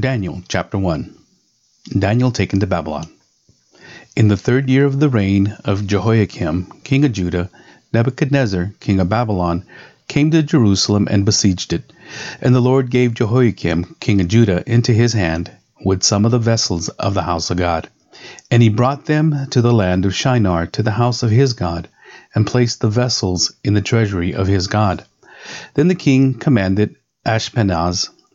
Daniel chapter 1 Daniel taken to Babylon. In the third year of the reign of Jehoiakim, king of Judah, Nebuchadnezzar, king of Babylon, came to Jerusalem and besieged it. And the Lord gave Jehoiakim, king of Judah, into his hand, with some of the vessels of the house of God. And he brought them to the land of Shinar, to the house of his God, and placed the vessels in the treasury of his God. Then the king commanded Ashpenaz,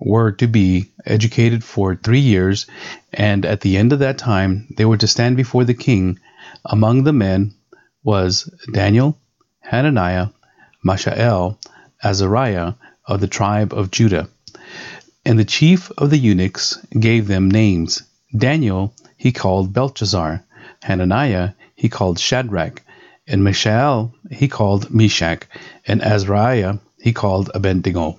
were to be educated for three years, and at the end of that time they were to stand before the king. Among the men was Daniel, Hananiah, Mishael, Azariah of the tribe of Judah. And the chief of the eunuchs gave them names. Daniel he called Belteshazzar, Hananiah he called Shadrach, and Mishael he called Meshach, and Azariah he called Abednego.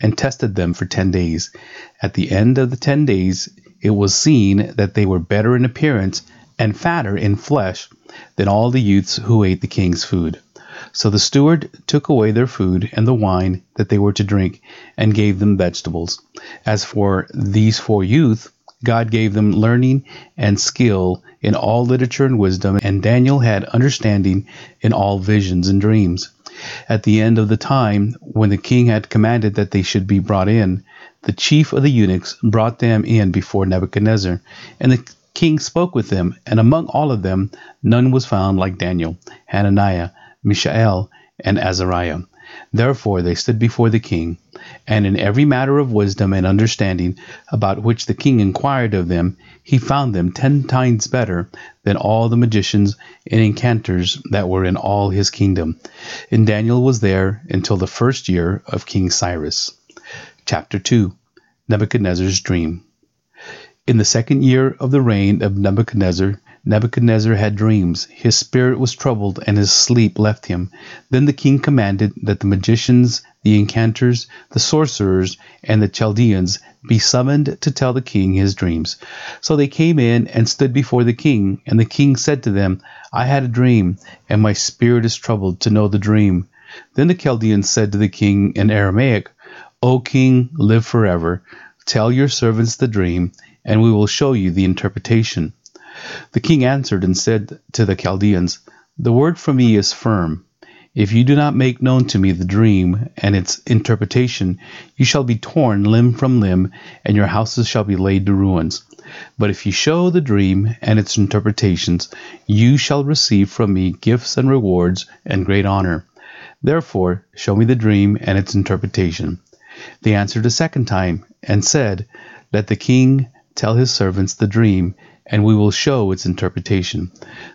and tested them for ten days. At the end of the ten days, it was seen that they were better in appearance and fatter in flesh than all the youths who ate the king's food. So the steward took away their food and the wine that they were to drink, and gave them vegetables. As for these four youths, God gave them learning and skill in all literature and wisdom, and Daniel had understanding in all visions and dreams. At the end of the time, when the king had commanded that they should be brought in, the chief of the eunuchs brought them in before Nebuchadnezzar, and the king spoke with them, and among all of them none was found like Daniel, Hananiah, Mishael, and Azariah. Therefore they stood before the king, and in every matter of wisdom and understanding about which the king inquired of them, he found them ten times better than all the magicians and enchanters that were in all his kingdom. And Daniel was there until the first year of King Cyrus. Chapter 2 Nebuchadnezzar's Dream In the second year of the reign of Nebuchadnezzar, Nebuchadnezzar had dreams. His spirit was troubled, and his sleep left him. Then the king commanded that the magicians, the enchanters, the sorcerers, and the Chaldeans be summoned to tell the king his dreams. So they came in and stood before the king, and the king said to them, I had a dream, and my spirit is troubled to know the dream. Then the Chaldeans said to the king in Aramaic, O king, live forever. Tell your servants the dream, and we will show you the interpretation. The king answered and said to the Chaldeans, The word from me is firm. If you do not make known to me the dream and its interpretation, you shall be torn limb from limb, and your houses shall be laid to ruins. But if you show the dream and its interpretations, you shall receive from me gifts and rewards and great honor. Therefore, show me the dream and its interpretation. They answered a second time and said, Let the king tell his servants the dream and we will show its interpretation.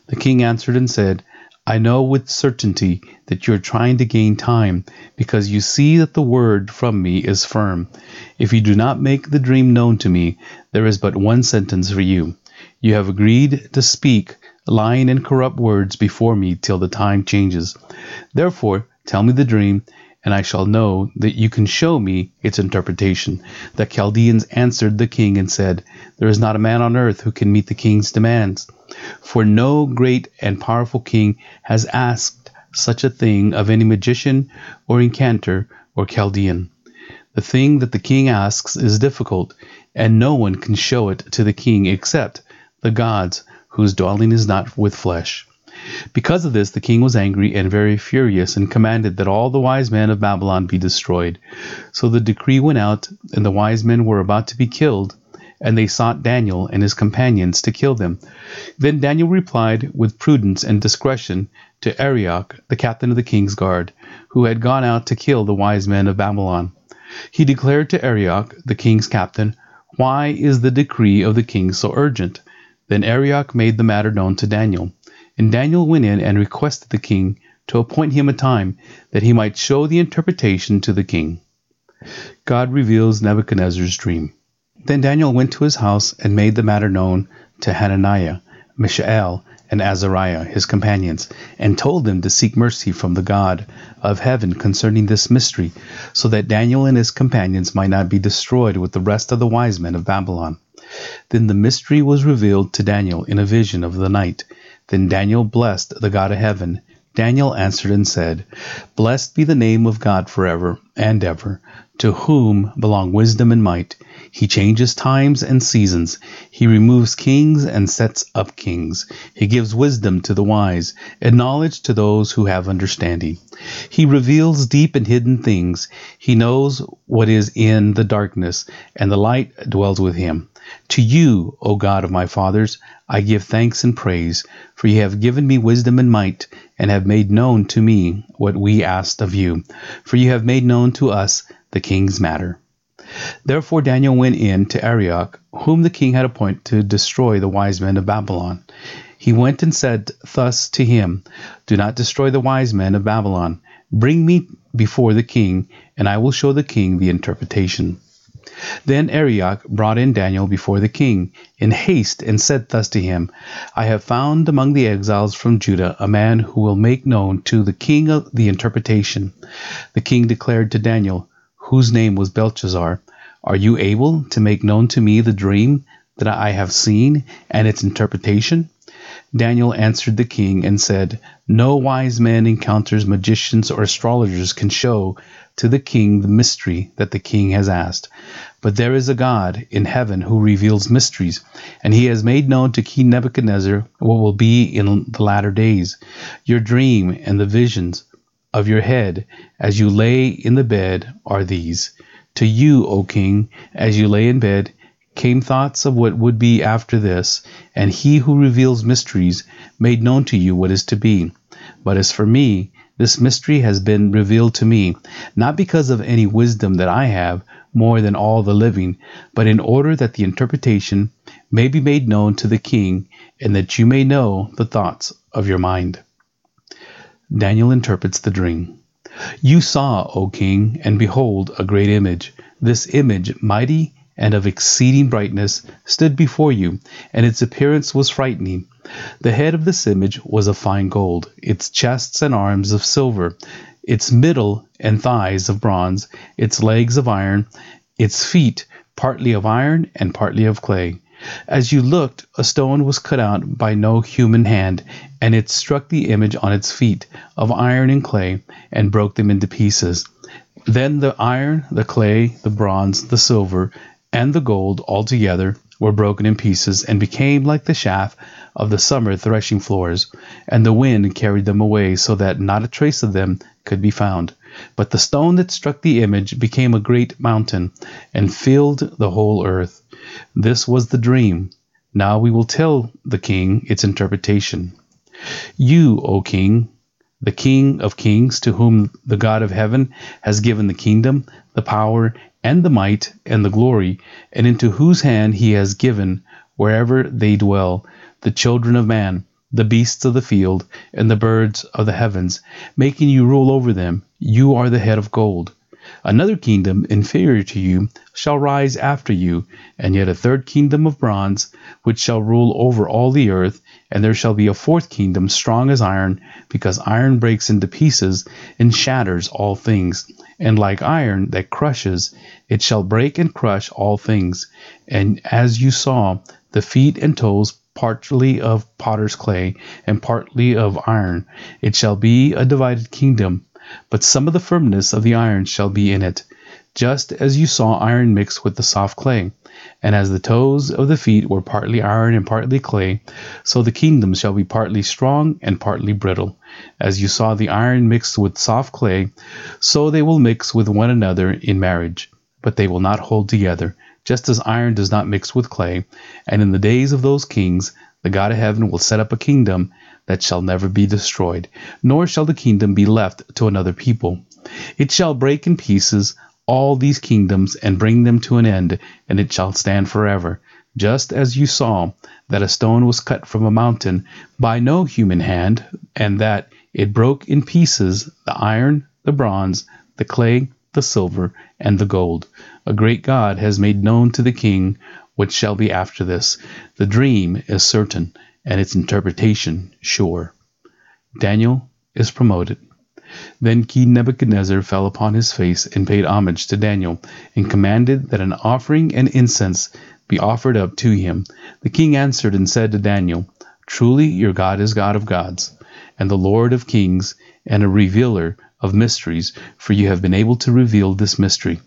The king answered and said, I know with certainty that you are trying to gain time, because you see that the word from me is firm. If you do not make the dream known to me, there is but one sentence for you. You have agreed to speak lying and corrupt words before me till the time changes. Therefore, tell me the dream, and I shall know that you can show me its interpretation. The Chaldeans answered the king and said, There is not a man on earth who can meet the king's demands. For no great and powerful king has asked such a thing of any magician or enchanter or Chaldean. The thing that the king asks is difficult, and no one can show it to the king except the gods, whose dwelling is not with flesh. Because of this, the king was angry and very furious, and commanded that all the wise men of Babylon be destroyed. So the decree went out, and the wise men were about to be killed, and they sought Daniel and his companions to kill them. Then Daniel replied with prudence and discretion to Arioch, the captain of the king's guard, who had gone out to kill the wise men of Babylon. He declared to Arioch, the king's captain, Why is the decree of the king so urgent? Then Arioch made the matter known to Daniel. And Daniel went in and requested the king to appoint him a time that he might show the interpretation to the king. God reveals Nebuchadnezzar's dream. Then Daniel went to his house and made the matter known to Hananiah, Mishael, and Azariah, his companions, and told them to seek mercy from the God of heaven concerning this mystery, so that Daniel and his companions might not be destroyed with the rest of the wise men of Babylon. Then the mystery was revealed to Daniel in a vision of the night. Then Daniel blessed the God of heaven. Daniel answered and said, Blessed be the name of God forever and ever, to whom belong wisdom and might. He changes times and seasons. He removes kings and sets up kings. He gives wisdom to the wise and knowledge to those who have understanding. He reveals deep and hidden things. He knows what is in the darkness, and the light dwells with him. To you, O God of my fathers, I give thanks and praise, for you have given me wisdom and might, and have made known to me what we asked of you. For you have made known to us the king's matter. Therefore Daniel went in to Arioch, whom the king had appointed to destroy the wise men of Babylon. He went and said thus to him, Do not destroy the wise men of Babylon. Bring me before the king, and I will show the king the interpretation. Then Arioch brought in Daniel before the king in haste and said thus to him, I have found among the exiles from Judah a man who will make known to the king the interpretation. The king declared to Daniel, whose name was Belteshazzar, Are you able to make known to me the dream that I have seen and its interpretation? Daniel answered the king and said, No wise man enchanters magicians or astrologers can show to the king the mystery that the king has asked. But there is a God in heaven who reveals mysteries, and he has made known to King Nebuchadnezzar what will be in the latter days. Your dream and the visions of your head as you lay in the bed are these. To you, O king, as you lay in bed, came thoughts of what would be after this, and he who reveals mysteries made known to you what is to be. But as for me, this mystery has been revealed to me, not because of any wisdom that I have more than all the living, but in order that the interpretation may be made known to the king, and that you may know the thoughts of your mind. Daniel interprets the dream. You saw, O king, and behold, a great image. This image, mighty and of exceeding brightness, stood before you, and its appearance was frightening. The head of this image was of fine gold, its chests and arms of silver, its middle and thighs of bronze, its legs of iron, its feet partly of iron and partly of clay. As you looked, a stone was cut out by no human hand, and it struck the image on its feet, of iron and clay, and broke them into pieces. Then the iron, the clay, the bronze, the silver, and the gold all together were broken in pieces, and became like the chaff of the summer threshing floors, and the wind carried them away, so that not a trace of them could be found. But the stone that struck the image became a great mountain, and filled the whole earth. This was the dream. Now we will tell the king its interpretation. You, O king, the King of kings, to whom the God of heaven has given the kingdom, the power, and the might and the glory, and into whose hand he has given, wherever they dwell, the children of man, the beasts of the field, and the birds of the heavens, making you rule over them. You are the head of gold. Another kingdom inferior to you shall rise after you, and yet a third kingdom of bronze, which shall rule over all the earth, and there shall be a fourth kingdom strong as iron, because iron breaks into pieces and shatters all things. And like iron that crushes, it shall break and crush all things. And as you saw, the feet and toes partly of potter's clay and partly of iron, it shall be a divided kingdom but some of the firmness of the iron shall be in it, just as you saw iron mixed with the soft clay. And as the toes of the feet were partly iron and partly clay, so the kingdom shall be partly strong and partly brittle. As you saw the iron mixed with soft clay, so they will mix with one another in marriage, but they will not hold together, just as iron does not mix with clay. And in the days of those kings, the God of heaven will set up a kingdom that shall never be destroyed, nor shall the kingdom be left to another people. It shall break in pieces all these kingdoms and bring them to an end, and it shall stand forever. Just as you saw that a stone was cut from a mountain by no human hand, and that it broke in pieces the iron, the bronze, the clay, the silver, and the gold. A great God has made known to the king what shall be after this. The dream is certain, and its interpretation sure. Daniel is promoted. Then King Nebuchadnezzar fell upon his face and paid homage to Daniel, and commanded that an offering and incense be offered up to him. The king answered and said to Daniel, Truly your God is God of gods, and the Lord of kings, and a revealer of mysteries, for you have been able to reveal this mystery.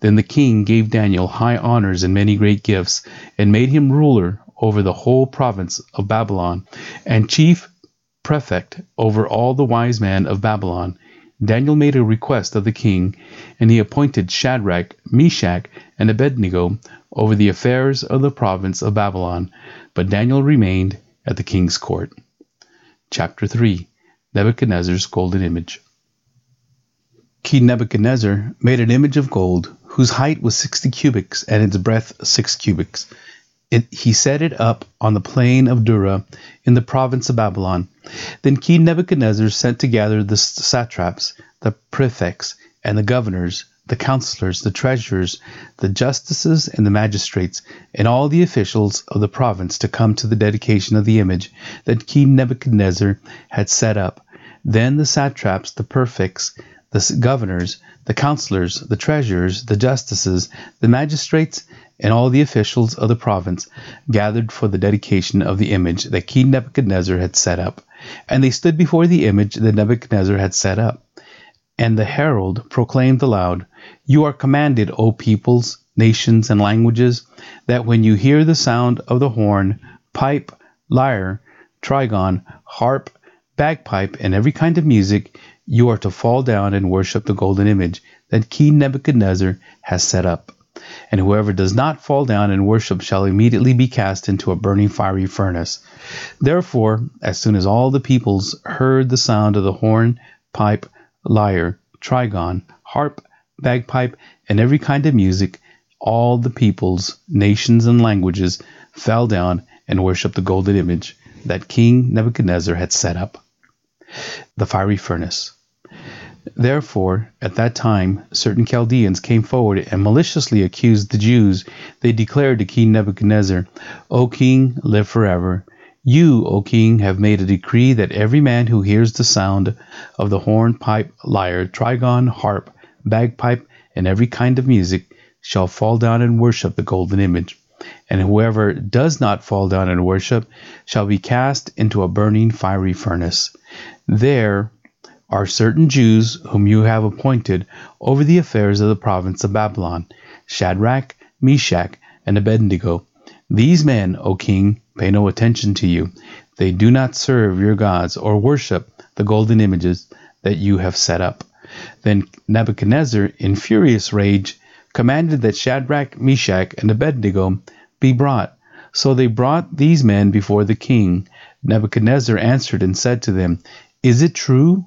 Then the king gave Daniel high honors and many great gifts, and made him ruler over the whole province of Babylon, and chief prefect over all the wise men of Babylon. Daniel made a request of the king, and he appointed Shadrach, Meshach, and Abednego over the affairs of the province of Babylon. But Daniel remained at the king's court. Chapter 3 Nebuchadnezzar's Golden Image. King Nebuchadnezzar made an image of gold, whose height was sixty cubits, and its breadth six cubits. It, he set it up on the plain of Dura in the province of Babylon. Then King Nebuchadnezzar sent to gather the satraps, the prefects, and the governors, the counselors, the treasurers, the justices, and the magistrates, and all the officials of the province to come to the dedication of the image that King Nebuchadnezzar had set up. Then the satraps, the prefects, the governors, the counselors, the treasurers, the justices, the magistrates, and all the officials of the province gathered for the dedication of the image that King Nebuchadnezzar had set up. And they stood before the image that Nebuchadnezzar had set up. And the herald proclaimed aloud, You are commanded, O peoples, nations, and languages, that when you hear the sound of the horn, pipe, lyre, trigon, harp, bagpipe, and every kind of music, you are to fall down and worship the golden image that King Nebuchadnezzar has set up and whoever does not fall down and worship shall immediately be cast into a burning fiery furnace. Therefore, as soon as all the peoples heard the sound of the horn, pipe, lyre, trigon, harp, bagpipe, and every kind of music, all the peoples, nations, and languages fell down and worshipped the golden image that King Nebuchadnezzar had set up. The fiery furnace. Therefore, at that time, certain Chaldeans came forward and maliciously accused the Jews. They declared to King Nebuchadnezzar, O king, live forever. You, O king, have made a decree that every man who hears the sound of the horn, pipe, lyre, trigon, harp, bagpipe, and every kind of music shall fall down and worship the golden image. And whoever does not fall down and worship shall be cast into a burning fiery furnace. There are certain Jews whom you have appointed over the affairs of the province of Babylon Shadrach, Meshach, and Abednego. These men, O king, pay no attention to you. They do not serve your gods or worship the golden images that you have set up. Then Nebuchadnezzar, in furious rage, commanded that Shadrach, Meshach, and Abednego be brought. So they brought these men before the king. Nebuchadnezzar answered and said to them, Is it true,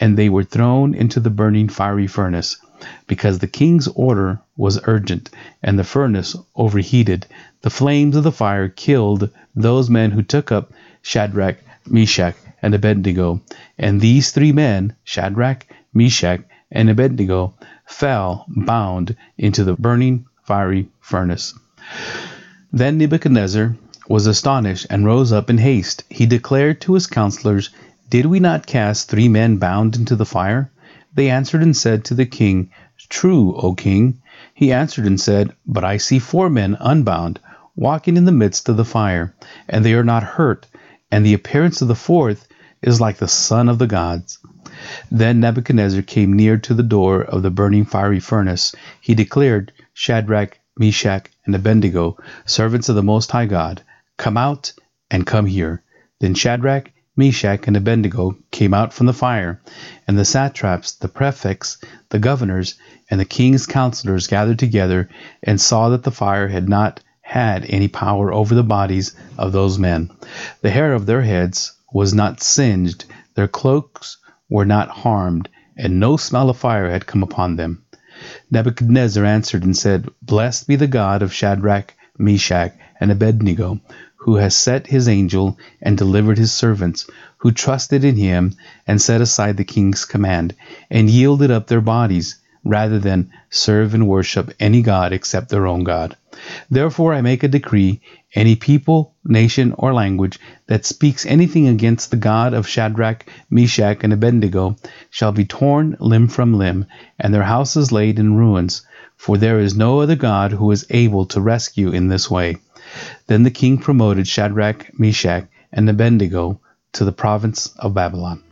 and they were thrown into the burning fiery furnace, because the king's order was urgent, and the furnace overheated. The flames of the fire killed those men who took up Shadrach, Meshach, and Abednego, and these three men, Shadrach, Meshach, and Abednego, fell bound into the burning fiery furnace. Then Nebuchadnezzar was astonished and rose up in haste. He declared to his counselors did we not cast three men bound into the fire? They answered and said to the king, True, O king. He answered and said, But I see four men unbound, walking in the midst of the fire, and they are not hurt, and the appearance of the fourth is like the son of the gods. Then Nebuchadnezzar came near to the door of the burning fiery furnace. He declared, Shadrach, Meshach, and Abednego, servants of the Most High God, come out and come here. Then Shadrach, Meshach, and Abednego came out from the fire, and the satraps, the prefects, the governors, and the king's counselors gathered together and saw that the fire had not had any power over the bodies of those men. The hair of their heads was not singed, their cloaks were not harmed, and no smell of fire had come upon them. Nebuchadnezzar answered and said, Blessed be the God of Shadrach, Meshach, and Abednego, who has set his angel and delivered his servants, who trusted in him and set aside the king's command, and yielded up their bodies, rather than serve and worship any god except their own God. Therefore I make a decree any people, nation, or language that speaks anything against the God of Shadrach, Meshach, and Abednego shall be torn limb from limb, and their houses laid in ruins, for there is no other God who is able to rescue in this way. Then the king promoted Shadrach, Meshach, and Abednego to the province of Babylon.